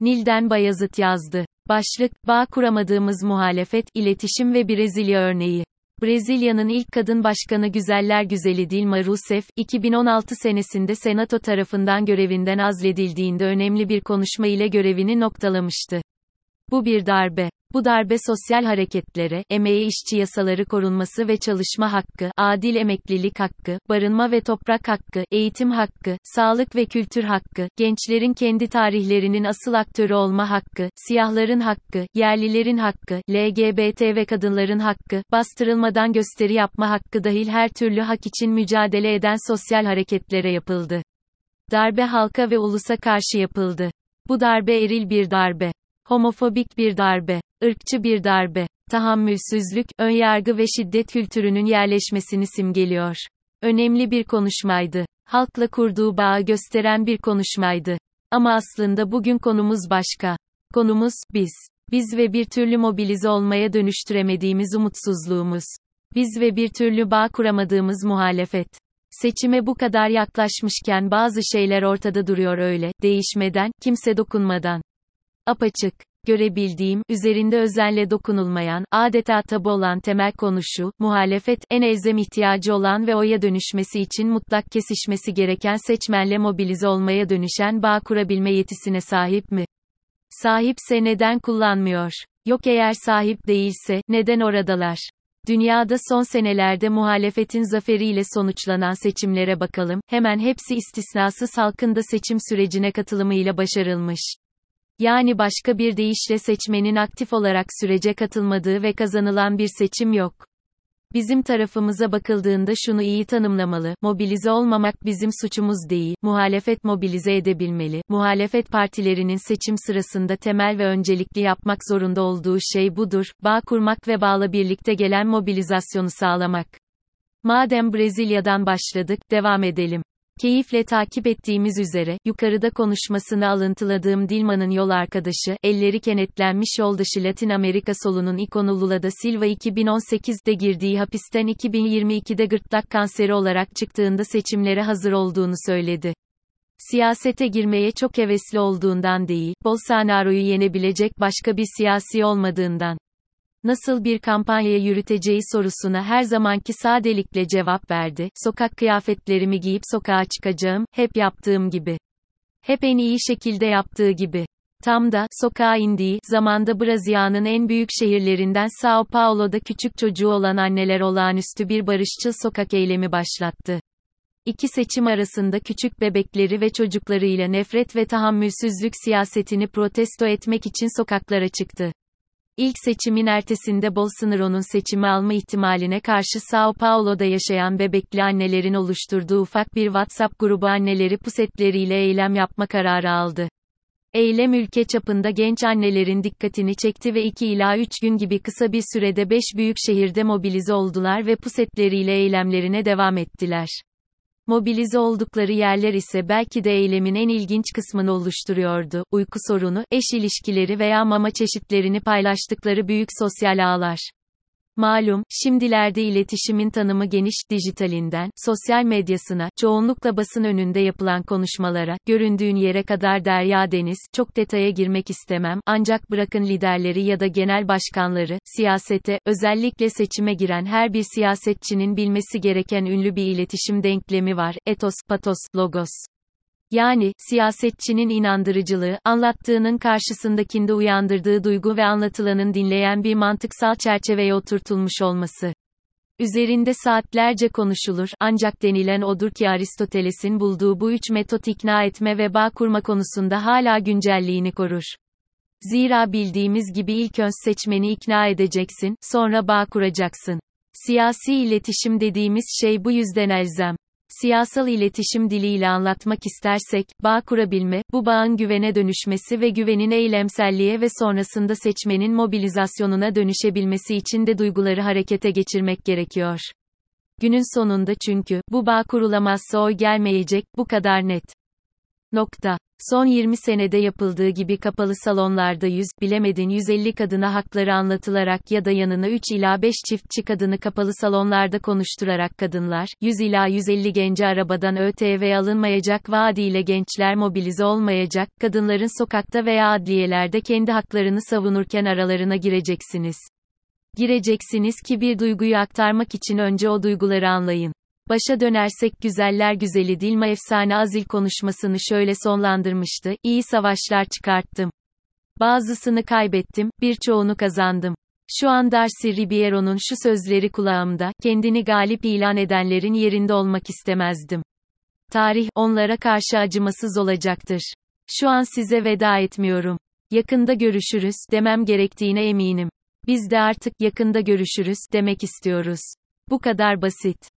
Nilden Bayazıt yazdı. Başlık, bağ kuramadığımız muhalefet, iletişim ve Brezilya örneği. Brezilya'nın ilk kadın başkanı güzeller güzeli Dilma Rousseff, 2016 senesinde Senato tarafından görevinden azledildiğinde önemli bir konuşma ile görevini noktalamıştı. Bu bir darbe. Bu darbe sosyal hareketlere, emeğe işçi yasaları korunması ve çalışma hakkı, adil emeklilik hakkı, barınma ve toprak hakkı, eğitim hakkı, sağlık ve kültür hakkı, gençlerin kendi tarihlerinin asıl aktörü olma hakkı, siyahların hakkı, yerlilerin hakkı, LGBT ve kadınların hakkı, bastırılmadan gösteri yapma hakkı dahil her türlü hak için mücadele eden sosyal hareketlere yapıldı. Darbe halka ve ulusa karşı yapıldı. Bu darbe eril bir darbe homofobik bir darbe, ırkçı bir darbe, tahammülsüzlük, önyargı ve şiddet kültürünün yerleşmesini simgeliyor. Önemli bir konuşmaydı. Halkla kurduğu bağı gösteren bir konuşmaydı. Ama aslında bugün konumuz başka. Konumuz, biz. Biz ve bir türlü mobilize olmaya dönüştüremediğimiz umutsuzluğumuz. Biz ve bir türlü bağ kuramadığımız muhalefet. Seçime bu kadar yaklaşmışken bazı şeyler ortada duruyor öyle, değişmeden, kimse dokunmadan apaçık. Görebildiğim, üzerinde özenle dokunulmayan, adeta tabu olan temel konu şu, muhalefet, en elzem ihtiyacı olan ve oya dönüşmesi için mutlak kesişmesi gereken seçmenle mobilize olmaya dönüşen bağ kurabilme yetisine sahip mi? Sahipse neden kullanmıyor? Yok eğer sahip değilse, neden oradalar? Dünyada son senelerde muhalefetin zaferiyle sonuçlanan seçimlere bakalım, hemen hepsi istisnasız halkın da seçim sürecine katılımıyla başarılmış. Yani başka bir deyişle seçmenin aktif olarak sürece katılmadığı ve kazanılan bir seçim yok. Bizim tarafımıza bakıldığında şunu iyi tanımlamalı, mobilize olmamak bizim suçumuz değil, muhalefet mobilize edebilmeli, muhalefet partilerinin seçim sırasında temel ve öncelikli yapmak zorunda olduğu şey budur, bağ kurmak ve bağla birlikte gelen mobilizasyonu sağlamak. Madem Brezilya'dan başladık, devam edelim. Keyifle takip ettiğimiz üzere, yukarıda konuşmasını alıntıladığım Dilma'nın yol arkadaşı, elleri kenetlenmiş yoldaşı Latin Amerika solunun ikonu Lula da Silva 2018'de girdiği hapisten 2022'de gırtlak kanseri olarak çıktığında seçimlere hazır olduğunu söyledi. Siyasete girmeye çok hevesli olduğundan değil, Bolsonaro'yu yenebilecek başka bir siyasi olmadığından nasıl bir kampanya yürüteceği sorusuna her zamanki sadelikle cevap verdi. Sokak kıyafetlerimi giyip sokağa çıkacağım, hep yaptığım gibi. Hep en iyi şekilde yaptığı gibi. Tam da, sokağa indiği, zamanda Brezilya'nın en büyük şehirlerinden Sao Paulo'da küçük çocuğu olan anneler olağanüstü bir barışçıl sokak eylemi başlattı. İki seçim arasında küçük bebekleri ve çocuklarıyla nefret ve tahammülsüzlük siyasetini protesto etmek için sokaklara çıktı. İlk seçimin ertesinde Bolsonaro'nun seçimi alma ihtimaline karşı Sao Paulo'da yaşayan bebekli annelerin oluşturduğu ufak bir WhatsApp grubu anneleri pusetleriyle eylem yapma kararı aldı. Eylem ülke çapında genç annelerin dikkatini çekti ve 2 ila 3 gün gibi kısa bir sürede 5 büyük şehirde mobilize oldular ve pusetleriyle eylemlerine devam ettiler. Mobilize oldukları yerler ise belki de eylemin en ilginç kısmını oluşturuyordu. Uyku sorunu, eş ilişkileri veya mama çeşitlerini paylaştıkları büyük sosyal ağlar. Malum, şimdilerde iletişimin tanımı geniş, dijitalinden, sosyal medyasına, çoğunlukla basın önünde yapılan konuşmalara, göründüğün yere kadar derya deniz, çok detaya girmek istemem, ancak bırakın liderleri ya da genel başkanları, siyasete, özellikle seçime giren her bir siyasetçinin bilmesi gereken ünlü bir iletişim denklemi var, etos, patos, logos. Yani, siyasetçinin inandırıcılığı, anlattığının karşısındakinde uyandırdığı duygu ve anlatılanın dinleyen bir mantıksal çerçeveye oturtulmuş olması. Üzerinde saatlerce konuşulur, ancak denilen odur ki Aristoteles'in bulduğu bu üç metot ikna etme ve bağ kurma konusunda hala güncelliğini korur. Zira bildiğimiz gibi ilk önce seçmeni ikna edeceksin, sonra bağ kuracaksın. Siyasi iletişim dediğimiz şey bu yüzden elzem. Siyasal iletişim diliyle anlatmak istersek, bağ kurabilme, bu bağın güvene dönüşmesi ve güvenin eylemselliğe ve sonrasında seçmenin mobilizasyonuna dönüşebilmesi için de duyguları harekete geçirmek gerekiyor. Günün sonunda çünkü, bu bağ kurulamazsa oy gelmeyecek, bu kadar net. Nokta. Son 20 senede yapıldığı gibi kapalı salonlarda 100, bilemedin 150 kadına hakları anlatılarak ya da yanına 3 ila 5 çiftçi kadını kapalı salonlarda konuşturarak kadınlar, 100 ila 150 genci arabadan ÖTV alınmayacak vaadiyle gençler mobilize olmayacak, kadınların sokakta veya adliyelerde kendi haklarını savunurken aralarına gireceksiniz. Gireceksiniz ki bir duyguyu aktarmak için önce o duyguları anlayın. Başa dönersek güzeller güzeli Dilma efsane Azil konuşmasını şöyle sonlandırmıştı, iyi savaşlar çıkarttım. Bazısını kaybettim, birçoğunu kazandım. Şu an Darcy Ribiero'nun şu sözleri kulağımda, kendini galip ilan edenlerin yerinde olmak istemezdim. Tarih, onlara karşı acımasız olacaktır. Şu an size veda etmiyorum. Yakında görüşürüz, demem gerektiğine eminim. Biz de artık, yakında görüşürüz, demek istiyoruz. Bu kadar basit.